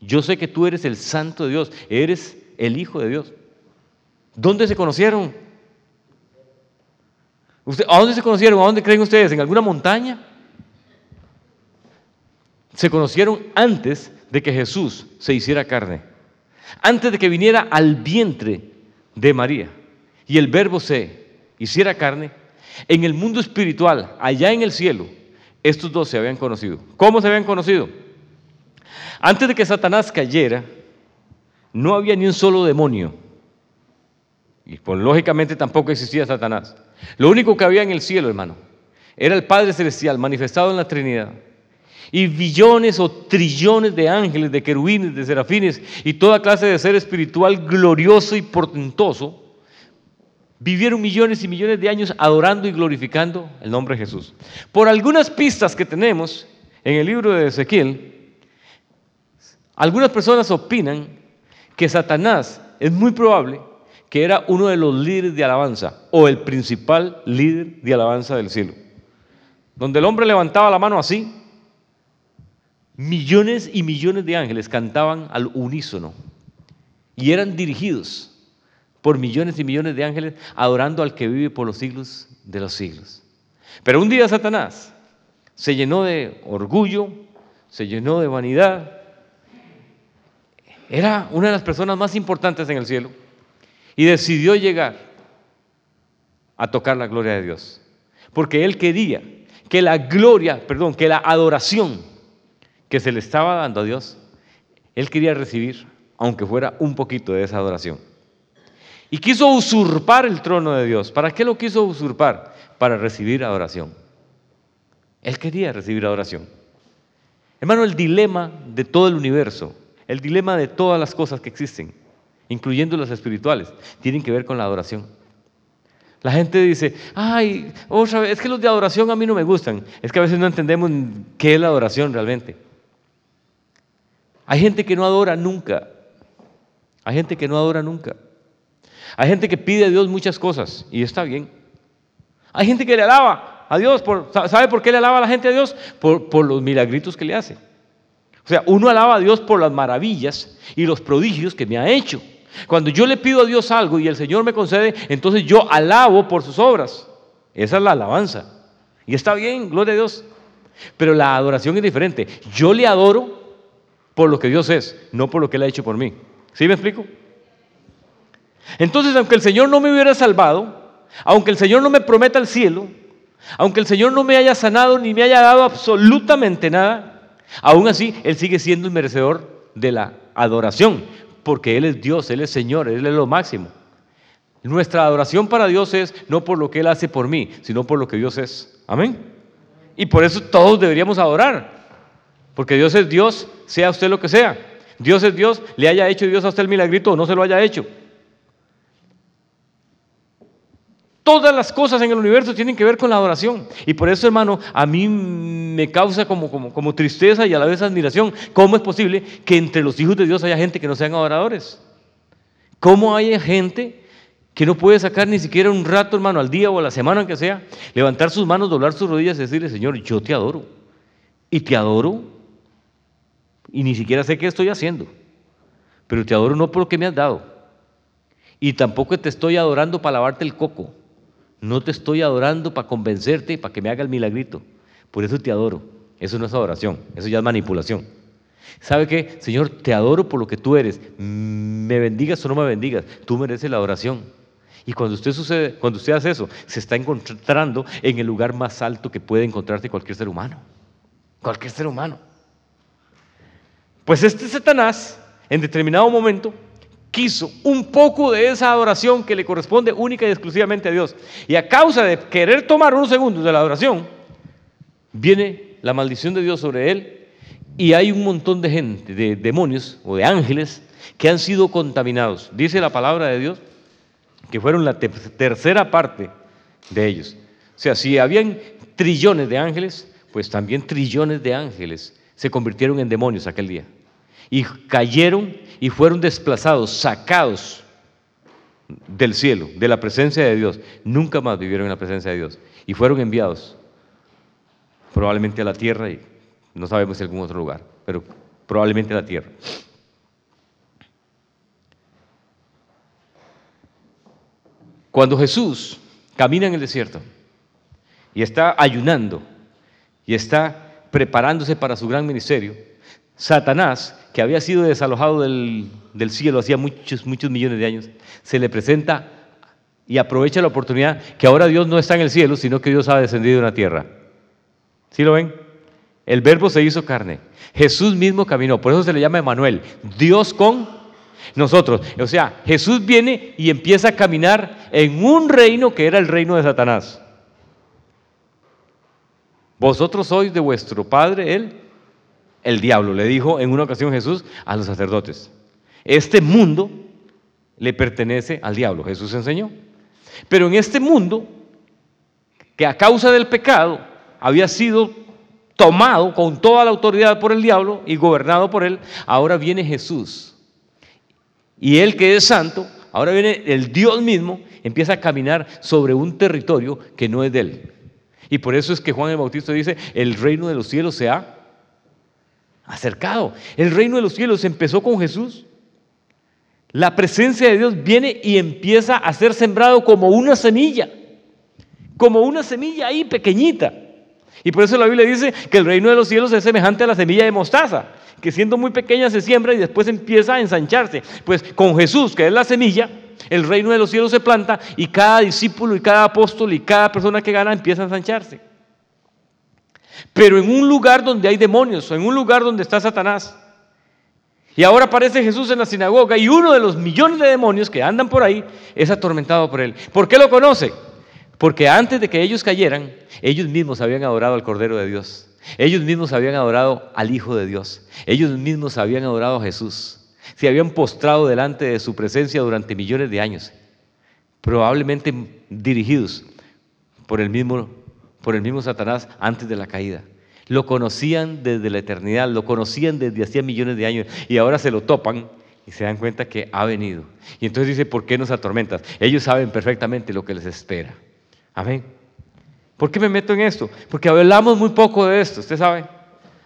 Yo sé que tú eres el santo de Dios, eres el Hijo de Dios. ¿Dónde se conocieron? ¿A dónde se conocieron? ¿A dónde creen ustedes? ¿En alguna montaña? Se conocieron antes de que Jesús se hiciera carne, antes de que viniera al vientre de María y el verbo se hiciera carne, en el mundo espiritual, allá en el cielo, estos dos se habían conocido. ¿Cómo se habían conocido? Antes de que Satanás cayera, no había ni un solo demonio. Y pues, lógicamente tampoco existía Satanás. Lo único que había en el cielo, hermano, era el Padre Celestial manifestado en la Trinidad. Y billones o trillones de ángeles, de querubines, de serafines y toda clase de ser espiritual glorioso y portentoso vivieron millones y millones de años adorando y glorificando el nombre de Jesús. Por algunas pistas que tenemos en el libro de Ezequiel, algunas personas opinan que Satanás es muy probable que era uno de los líderes de alabanza o el principal líder de alabanza del cielo. Donde el hombre levantaba la mano así, millones y millones de ángeles cantaban al unísono y eran dirigidos por millones y millones de ángeles adorando al que vive por los siglos de los siglos. Pero un día Satanás se llenó de orgullo, se llenó de vanidad, era una de las personas más importantes en el cielo y decidió llegar a tocar la gloria de Dios. Porque él quería que la gloria, perdón, que la adoración que se le estaba dando a Dios, él quería recibir, aunque fuera un poquito de esa adoración. Y quiso usurpar el trono de Dios. ¿Para qué lo quiso usurpar? Para recibir adoración. Él quería recibir adoración. Hermano, el dilema de todo el universo, el dilema de todas las cosas que existen, incluyendo las espirituales, tienen que ver con la adoración. La gente dice, ay, otra vez, es que los de adoración a mí no me gustan. Es que a veces no entendemos qué es la adoración realmente. Hay gente que no adora nunca. Hay gente que no adora nunca. Hay gente que pide a Dios muchas cosas y está bien. Hay gente que le alaba a Dios. Por, ¿Sabe por qué le alaba a la gente a Dios? Por, por los milagritos que le hace. O sea, uno alaba a Dios por las maravillas y los prodigios que me ha hecho. Cuando yo le pido a Dios algo y el Señor me concede, entonces yo alabo por sus obras. Esa es la alabanza. Y está bien, gloria a Dios. Pero la adoración es diferente. Yo le adoro por lo que Dios es, no por lo que Él ha hecho por mí. ¿Sí me explico? Entonces, aunque el Señor no me hubiera salvado, aunque el Señor no me prometa el cielo, aunque el Señor no me haya sanado ni me haya dado absolutamente nada, aún así Él sigue siendo el merecedor de la adoración, porque Él es Dios, Él es Señor, Él es lo máximo. Nuestra adoración para Dios es no por lo que Él hace por mí, sino por lo que Dios es. Amén. Y por eso todos deberíamos adorar, porque Dios es Dios, sea usted lo que sea. Dios es Dios, le haya hecho Dios a usted el milagrito o no se lo haya hecho. Todas las cosas en el universo tienen que ver con la adoración. Y por eso, hermano, a mí me causa como, como, como, tristeza y a la vez admiración. ¿Cómo es posible que entre los hijos de Dios haya gente que no sean adoradores? ¿Cómo hay gente que no puede sacar ni siquiera un rato, hermano, al día o a la semana que sea, levantar sus manos, doblar sus rodillas y decirle, Señor, yo te adoro. Y te adoro y ni siquiera sé qué estoy haciendo, pero te adoro no por lo que me has dado. Y tampoco te estoy adorando para lavarte el coco. No te estoy adorando para convencerte para que me haga el milagrito. Por eso te adoro. Eso no es adoración, eso ya es manipulación. ¿Sabe qué? Señor, te adoro por lo que tú eres. Me bendigas o no me bendigas. Tú mereces la adoración. Y cuando usted, sucede, cuando usted hace eso, se está encontrando en el lugar más alto que puede encontrarse cualquier ser humano. Cualquier ser humano. Pues este Satanás, en determinado momento, quiso un poco de esa adoración que le corresponde única y exclusivamente a Dios. Y a causa de querer tomar unos segundos de la adoración, viene la maldición de Dios sobre él y hay un montón de gente, de demonios o de ángeles que han sido contaminados. Dice la palabra de Dios que fueron la tercera parte de ellos. O sea, si habían trillones de ángeles, pues también trillones de ángeles se convirtieron en demonios aquel día. Y cayeron y fueron desplazados, sacados del cielo, de la presencia de Dios. Nunca más vivieron en la presencia de Dios. Y fueron enviados probablemente a la tierra y no sabemos si algún otro lugar, pero probablemente a la tierra. Cuando Jesús camina en el desierto y está ayunando y está preparándose para su gran ministerio, Satanás, que había sido desalojado del, cielo hacía muchos, muchos millones de años, se le presenta y aprovecha la oportunidad que ahora Dios no está en el cielo, sino que Dios ha descendido en la tierra. ¿Sí lo ven? El verbo se hizo carne. Jesús mismo caminó, por eso se le llama Emanuel, Dios con nosotros. O sea, Jesús viene y empieza a caminar en un reino que era el reino de Satanás. Vosotros sois de vuestro padre, él, el diablo, le dijo en una ocasión Jesús a los sacerdotes. Este mundo le pertenece al diablo, Jesús enseñó. Pero en este mundo, que a causa del pecado había sido tomado con toda la autoridad por el diablo y gobernado por él, ahora viene Jesús. Y él que es santo, ahora viene el Dios mismo, empieza a caminar sobre un territorio que no es de él. Y por eso es que Juan el Bautista dice, el reino de los cielos se ha acercado. El reino de los cielos empezó con Jesús. La presencia de Dios viene y empieza a ser sembrado como una semilla, como una semilla ahí pequeñita. Y por eso la Biblia dice que el reino de los cielos es semejante a la semilla de mostaza, que siendo muy pequeña se siembra y después empieza a ensancharse. Pues con Jesús, que es la semilla, el reino de los cielos se planta y cada discípulo y cada apóstol y cada persona que gana empieza a ensancharse. Pero en un lugar donde hay demonios, en un lugar donde está Satanás. Y ahora aparece Jesús en la sinagoga y uno de los millones de demonios que andan por ahí es atormentado por él. ¿Por qué lo conoce? Porque antes de que ellos cayeran, ellos mismos habían adorado al Cordero de Dios. Ellos mismos habían adorado al Hijo de Dios. Ellos mismos habían adorado a Jesús. Se habían postrado delante de su presencia durante millones de años. Probablemente dirigidos por el mismo por el mismo Satanás antes de la caída. Lo conocían desde la eternidad, lo conocían desde hacía millones de años y ahora se lo topan y se dan cuenta que ha venido. Y entonces dice, ¿por qué nos atormentas? Ellos saben perfectamente lo que les espera. Amén. ¿Por qué me meto en esto? Porque hablamos muy poco de esto, usted sabe.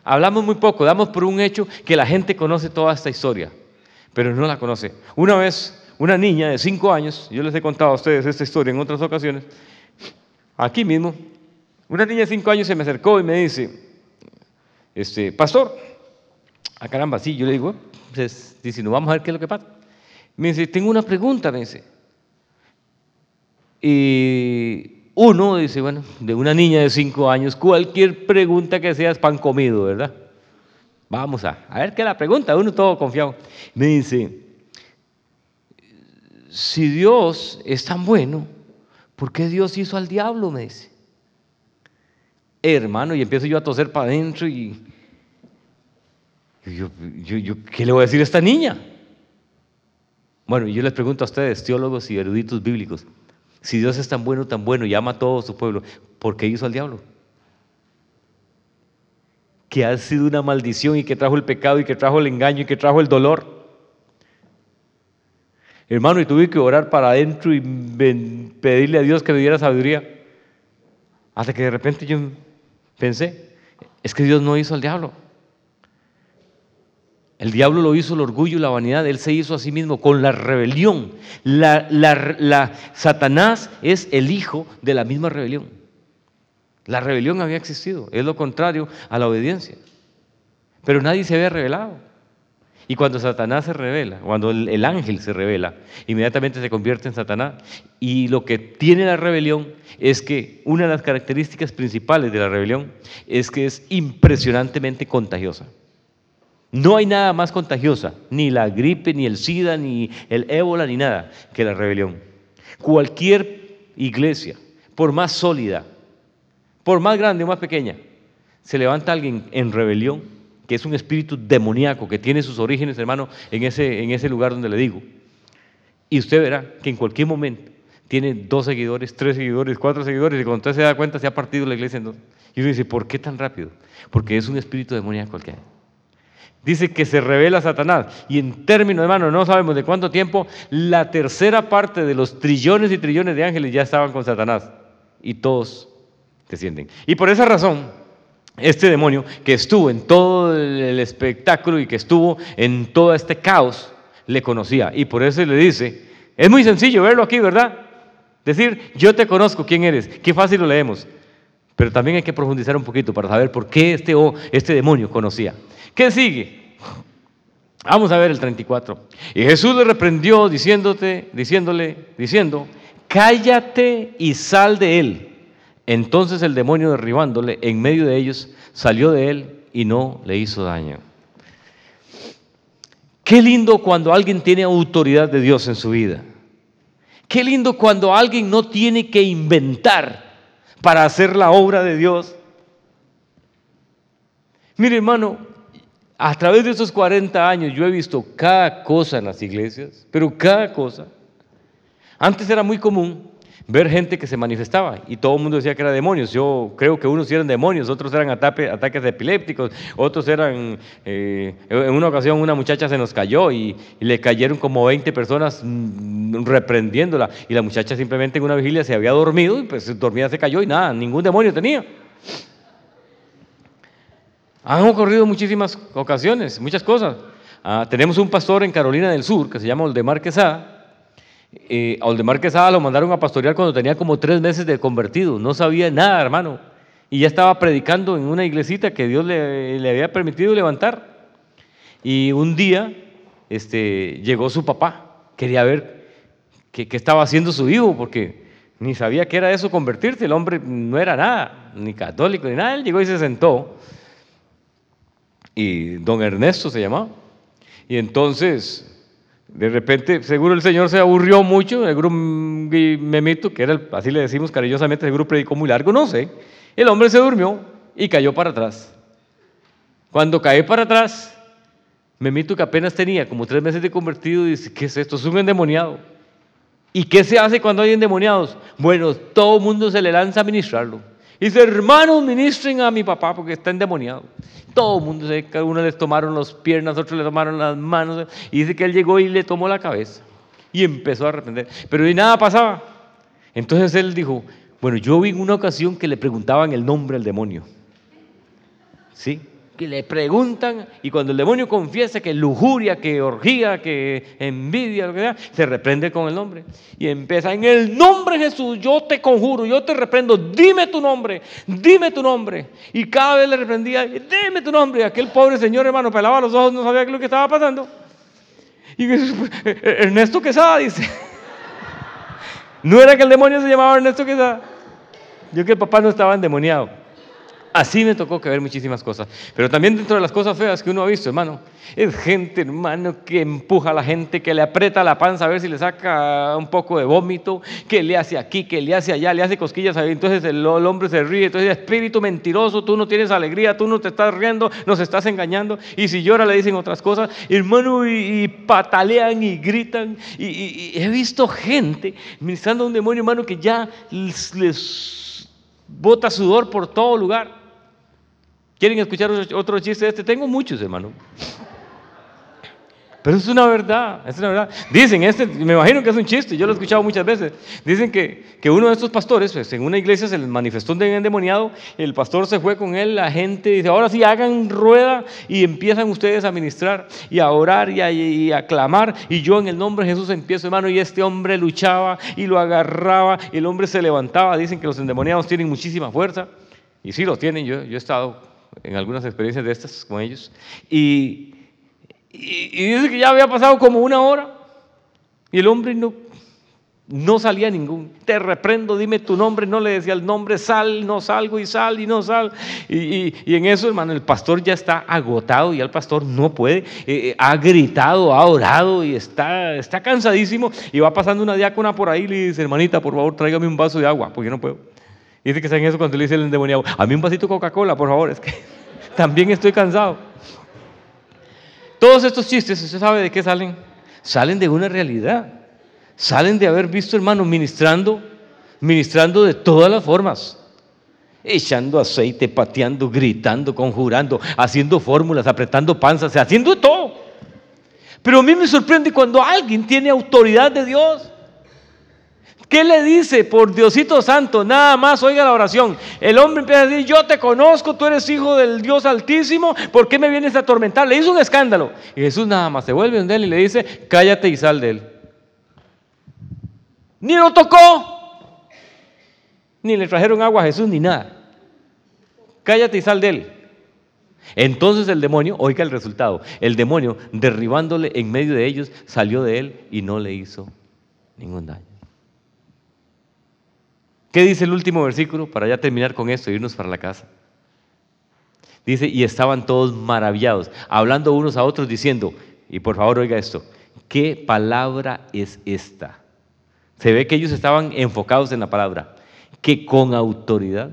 Hablamos muy poco, damos por un hecho que la gente conoce toda esta historia, pero no la conoce. Una vez, una niña de cinco años, yo les he contado a ustedes esta historia en otras ocasiones, aquí mismo, una niña de cinco años se me acercó y me dice, este, pastor, a ah, caramba, sí, yo le digo, pues, dice, no vamos a ver qué es lo que pasa. Me dice, tengo una pregunta, me dice. Y uno dice, bueno, de una niña de cinco años, cualquier pregunta que sea es pan comido, ¿verdad? Vamos a, a ver qué la pregunta, uno todo confiado. Me dice, si Dios es tan bueno, ¿por qué Dios hizo al diablo? Me dice. Hermano, y empiezo yo a toser para adentro y, yo, yo, ¿qué le voy a decir a esta niña? Bueno, yo les pregunto a ustedes, teólogos y eruditos bíblicos, si Dios es tan bueno, tan bueno y ama a todo su pueblo, ¿por qué hizo al diablo? Que ha sido una maldición y que trajo el pecado y que trajo el engaño y que trajo el dolor. Hermano, y tuve que orar para adentro y pedirle a Dios que me diera sabiduría. Hasta que de repente yo pensé, es que Dios no hizo al diablo. El diablo lo hizo el orgullo y la vanidad, él se hizo a sí mismo con la rebelión. La, la, Satanás es el hijo de la misma rebelión. La rebelión había existido, es lo contrario a la obediencia. Pero nadie se había revelado. Y cuando Satanás se revela, cuando el, ángel se revela, inmediatamente se convierte en Satanás. Y lo que tiene la rebelión es que una de las características principales de la rebelión es que es impresionantemente contagiosa. No hay nada más contagiosa, ni la gripe, ni el SIDA, ni el ébola, ni nada, que la rebelión. Cualquier iglesia, por más sólida, por más grande o más pequeña, se levanta alguien en rebelión que es un espíritu demoníaco que tiene sus orígenes, hermano, en ese, en ese lugar donde le digo. Y usted verá que en cualquier momento tiene dos seguidores, tres seguidores, cuatro seguidores, y cuando usted se da cuenta se ha partido la iglesia en dos. Y uno dice, ¿por qué tan rápido? Porque es un espíritu demoníaco el. Dice que se revela Satanás. Y en términos, hermano, no sabemos de cuánto tiempo, la tercera parte de los trillones y trillones de ángeles ya estaban con Satanás. Y todos descienden. Y por esa razón, este demonio que estuvo en todo el espectáculo y que estuvo en todo este caos, le conocía. Y por eso le dice, es muy sencillo verlo aquí, ¿verdad? Decir, yo te conozco, ¿quién eres? Qué fácil lo leemos. Pero también hay que profundizar un poquito para saber por qué este, este demonio conocía. ¿Qué sigue? Vamos a ver el 34. Y Jesús le reprendió diciéndote, diciéndole, diciendo, cállate y sal de él. Entonces el demonio derribándole en medio de ellos salió de él y no le hizo daño. Qué lindo cuando alguien tiene autoridad de Dios en su vida. Qué lindo cuando alguien no tiene que inventar para hacer la obra de Dios. Mire hermano, a través de esos 40 años yo he visto cada cosa en las iglesias, pero cada cosa. Antes era muy común ver gente que se manifestaba y todo el mundo decía que eran demonios. Yo creo que unos eran demonios, otros eran ataques epilépticos, otros eran, eh, en una ocasión una muchacha se nos cayó y, le cayeron como 20 personas mm, reprendiéndola y la muchacha simplemente en una vigilia se había dormido y pues dormida se cayó y nada, ningún demonio tenía. Han ocurrido muchísimas ocasiones, muchas cosas. Ah, tenemos un pastor en Carolina del Sur que se llama Oldemar Quesada, eh, a Oldemar Quesada lo mandaron a pastorear cuando tenía como tres meses de convertido, no sabía nada, hermano, y ya estaba predicando en una iglesita que Dios le, había permitido levantar. Y un día este, llegó su papá, quería ver qué, estaba haciendo su hijo, porque ni sabía qué era eso convertirse, el hombre no era nada, ni católico, ni nada, él llegó y se sentó. Y don Ernesto se llamaba. Y entonces de repente, seguro el Señor se aburrió mucho, el grupo Memito, que era, así le decimos cariñosamente, el grupo predicó muy largo, no sé. El hombre se durmió y cayó para atrás. Cuando cae para atrás, Memito, que apenas tenía como tres meses de convertido, dice, ¿qué es esto? Es un endemoniado. ¿Y qué se hace cuando hay endemoniados? Bueno, todo el mundo se le lanza a ministrarlo. Y dice, hermanos, ministren a mi papá porque está endemoniado. Todo el mundo, cada uno les tomaron las piernas, otros le tomaron las manos. Y dice que él llegó y le tomó la cabeza. Y empezó a arrepender. Pero y nada pasaba. Entonces él dijo, bueno, yo vi en una ocasión que le preguntaban el nombre al demonio. ¿Sí? Que le preguntan y cuando el demonio confiesa que lujuria, que orgía, que envidia, lo que sea, se reprende con el nombre. Y empieza, en el nombre de Jesús, yo te conjuro, yo te reprendo, dime tu nombre, dime tu nombre. Y cada vez le reprendía, dime tu nombre. Aquel pobre señor hermano pelaba los ojos, no sabía qué lo que estaba pasando. Y Ernesto Quesada dice, [LAUGHS] no era que el demonio se llamaba Ernesto Quesada. Yo que el papá no estaba endemoniado. Así me tocó que ver muchísimas cosas. Pero también dentro de las cosas feas que uno ha visto, hermano, es gente, hermano, que empuja a la gente, que le aprieta la panza a ver si le saca un poco de vómito, que le hace aquí, que le hace allá, le hace cosquillas ahí. Entonces el, hombre se ríe. Entonces, espíritu mentiroso, tú no tienes alegría, tú no te estás riendo, nos estás engañando. Y si llora, le dicen otras cosas, hermano, y, patalean y gritan. Y, he visto gente ministrando a un demonio, hermano, que ya les bota sudor por todo lugar. ¿Quieren escuchar otro chiste de este? Tengo muchos, hermano. Pero es una verdad, es una verdad. Dicen, este, me imagino que es un chiste, yo lo he escuchado muchas veces. Dicen que, que uno de estos pastores, pues, en una iglesia se les manifestó un endemoniado, el pastor se fue con él, la gente dice, ahora sí hagan rueda y empiezan ustedes a ministrar y a orar y a, clamar. Y yo en el nombre de Jesús empiezo, hermano, y este hombre luchaba y lo agarraba, y el hombre se levantaba. Dicen que los endemoniados tienen muchísima fuerza, y sí los tienen, yo, yo he estado en algunas experiencias de estas con ellos. Y, dice que ya había pasado como una hora y el hombre no, no salía ningún. Te reprendo, dime tu nombre. No le decía el nombre, sal, no salgo y sal y no sal. Y, en eso, hermano, el pastor ya está agotado y el pastor no puede. Eh, eh, ha gritado, ha orado y está, está cansadísimo. Y va pasando una diácona por ahí y le dice, hermanita, por favor, tráigame un vaso de agua, porque no puedo. Dice que saben eso cuando le dice el endemoniado, a mí un vasito de Coca-Cola, por favor, es que [LAUGHS] también estoy cansado. Todos estos chistes, ¿usted sabe de qué salen? Salen de una realidad. Salen de haber visto, hermano, ministrando, ministrando de todas las formas. Echando aceite, pateando, gritando, conjurando, haciendo fórmulas, apretando panzas, haciendo todo. Pero a mí me sorprende cuando alguien tiene autoridad de Dios. ¿Qué le dice por Diosito Santo? Nada más oiga la oración. El hombre empieza a decir, yo te conozco, tú eres hijo del Dios Altísimo, ¿por qué me vienes a atormentar? Le hizo un escándalo. Y Jesús nada más se vuelve donde él y le dice, cállate y sal de él. Ni lo tocó, ni le trajeron agua a Jesús, ni nada. Cállate y sal de él. Entonces el demonio, oiga el resultado, el demonio derribándole en medio de ellos, salió de él y no le hizo ningún daño. ¿Qué dice el último versículo para ya terminar con esto y irnos para la casa? Dice, y estaban todos maravillados, hablando unos a otros diciendo, y por favor oiga esto, ¿qué palabra es esta? Se ve que ellos estaban enfocados en la palabra, que con autoridad.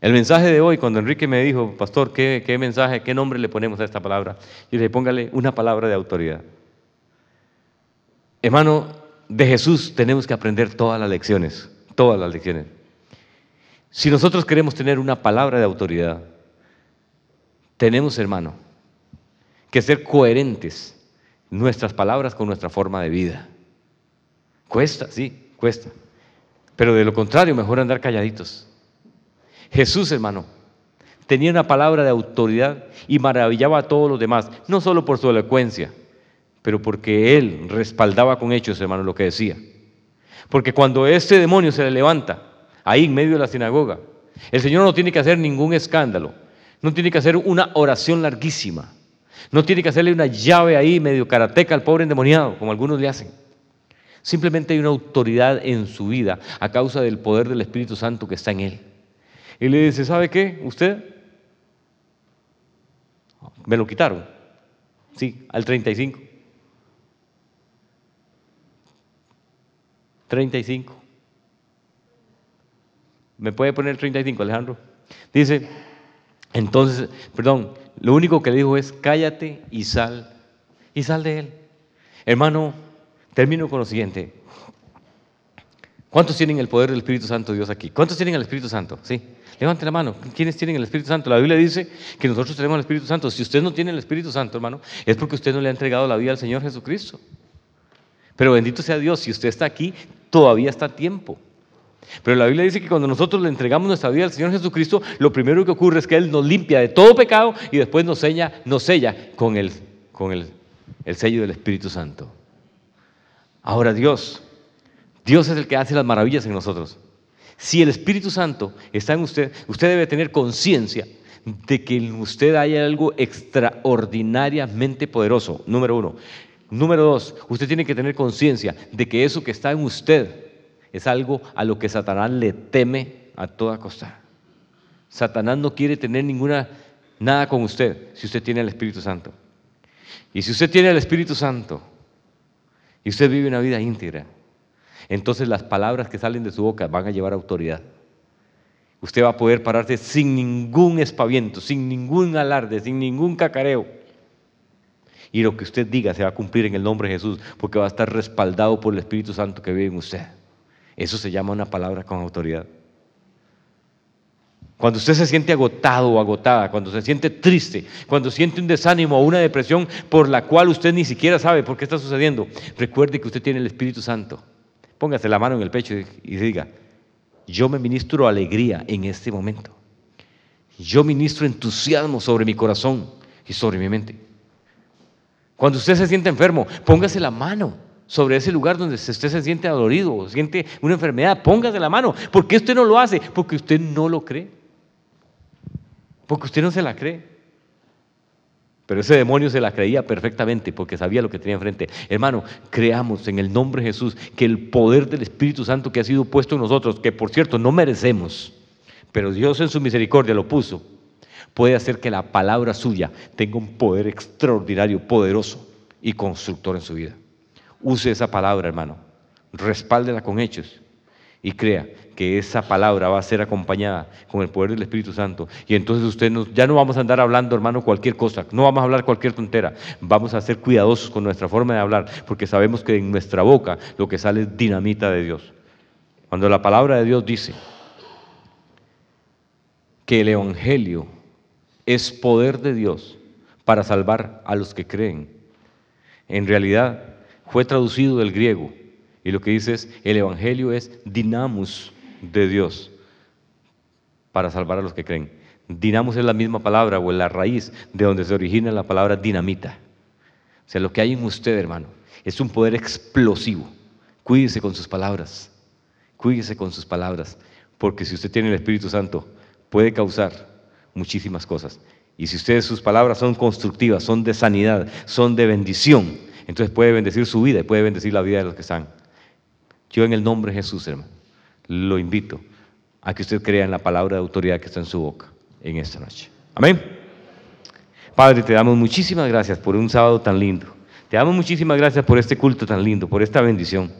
El mensaje de hoy, cuando Enrique me dijo, pastor, ¿qué, qué mensaje, qué nombre le ponemos a esta palabra? Yo le dije, póngale una palabra de autoridad. Hermano, de Jesús tenemos que aprender todas las lecciones, todas las lecciones. Si nosotros queremos tener una palabra de autoridad, tenemos, hermano, que ser coherentes nuestras palabras con nuestra forma de vida. Cuesta, sí, cuesta. Pero de lo contrario, mejor andar calladitos. Jesús, hermano, tenía una palabra de autoridad y maravillaba a todos los demás, no solo por su elocuencia, pero porque él respaldaba con hechos, hermano, lo que decía. Porque cuando este demonio se le levanta, ahí en medio de la sinagoga, el Señor no tiene que hacer ningún escándalo, no tiene que hacer una oración larguísima, no tiene que hacerle una llave ahí medio karateca al pobre endemoniado, como algunos le hacen. Simplemente hay una autoridad en su vida a causa del poder del Espíritu Santo que está en él. Y le dice, ¿sabe qué? ¿Usted? Me lo quitaron. Sí, al 35. 35. ¿Me puede poner 35, Alejandro? Dice, entonces, perdón, lo único que le dijo es, cállate y sal, y sal de él. Hermano, termino con lo siguiente. ¿Cuántos tienen el poder del Espíritu Santo Dios aquí? ¿Cuántos tienen el Espíritu Santo? Sí. Levante la mano. ¿Quiénes tienen el Espíritu Santo? La Biblia dice que nosotros tenemos el Espíritu Santo. Si usted no tiene el Espíritu Santo, hermano, es porque usted no le ha entregado la vida al Señor Jesucristo. Pero bendito sea Dios, si usted está aquí, todavía está a tiempo. Pero la Biblia dice que cuando nosotros le entregamos nuestra vida al Señor Jesucristo, lo primero que ocurre es que Él nos limpia de todo pecado y después nos sella, nos sella con, el, con el, el sello del Espíritu Santo. Ahora Dios, Dios es el que hace las maravillas en nosotros. Si el Espíritu Santo está en usted, usted debe tener conciencia de que en usted hay algo extraordinariamente poderoso. Número uno. Número dos, usted tiene que tener conciencia de que eso que está en usted es algo a lo que Satanás le teme a toda costa. Satanás no quiere tener ninguna nada con usted si usted tiene el Espíritu Santo. Y si usted tiene el Espíritu Santo y usted vive una vida íntegra, entonces las palabras que salen de su boca van a llevar autoridad. Usted va a poder pararse sin ningún espaviento, sin ningún alarde, sin ningún cacareo. Y lo que usted diga se va a cumplir en el nombre de Jesús, porque va a estar respaldado por el Espíritu Santo que vive en usted. Eso se llama una palabra con autoridad. Cuando usted se siente agotado o agotada, cuando se siente triste, cuando siente un desánimo o una depresión por la cual usted ni siquiera sabe por qué está sucediendo, recuerde que usted tiene el Espíritu Santo. Póngase la mano en el pecho y diga, yo me ministro alegría en este momento. Yo ministro entusiasmo sobre mi corazón y sobre mi mente. Cuando usted se siente enfermo, póngase la mano sobre ese lugar donde usted se siente adorido o siente una enfermedad, póngase la mano. ¿Por qué usted no lo hace? Porque usted no lo cree. Porque usted no se la cree. Pero ese demonio se la creía perfectamente porque sabía lo que tenía enfrente. Hermano, creamos en el nombre de Jesús que el poder del Espíritu Santo que ha sido puesto en nosotros, que por cierto no merecemos, pero Dios en su misericordia lo puso, puede hacer que la palabra suya tenga un poder extraordinario, poderoso y constructor en su vida. Use esa palabra, hermano. Respáldela con hechos y crea que esa palabra va a ser acompañada con el poder del Espíritu Santo. Y entonces usted ya no vamos a andar hablando, hermano, cualquier cosa, no vamos a hablar cualquier tontera, vamos a ser cuidadosos con nuestra forma de hablar, porque sabemos que en nuestra boca lo que sale es dinamita de Dios. Cuando la palabra de Dios dice que el Evangelio es poder de Dios para salvar a los que creen, en realidad fue traducido del griego y lo que dice es, el Evangelio es dinamos de Dios para salvar a los que creen. Dinamos es la misma palabra o la raíz de donde se origina la palabra dinamita. O sea, lo que hay en usted, hermano, es un poder explosivo. Cuídese con sus palabras. Cuídese con sus palabras. Porque si usted tiene el Espíritu Santo, puede causar muchísimas cosas. Y si ustedes sus palabras son constructivas, son de sanidad, son de bendición, entonces puede bendecir su vida y puede bendecir la vida de los que están. Yo en el nombre de Jesús, hermano, lo invito a que usted crea en la palabra de autoridad que está en su boca en esta noche. Amén. Padre, te damos muchísimas gracias por un sábado tan lindo. Te damos muchísimas gracias por este culto tan lindo, por esta bendición.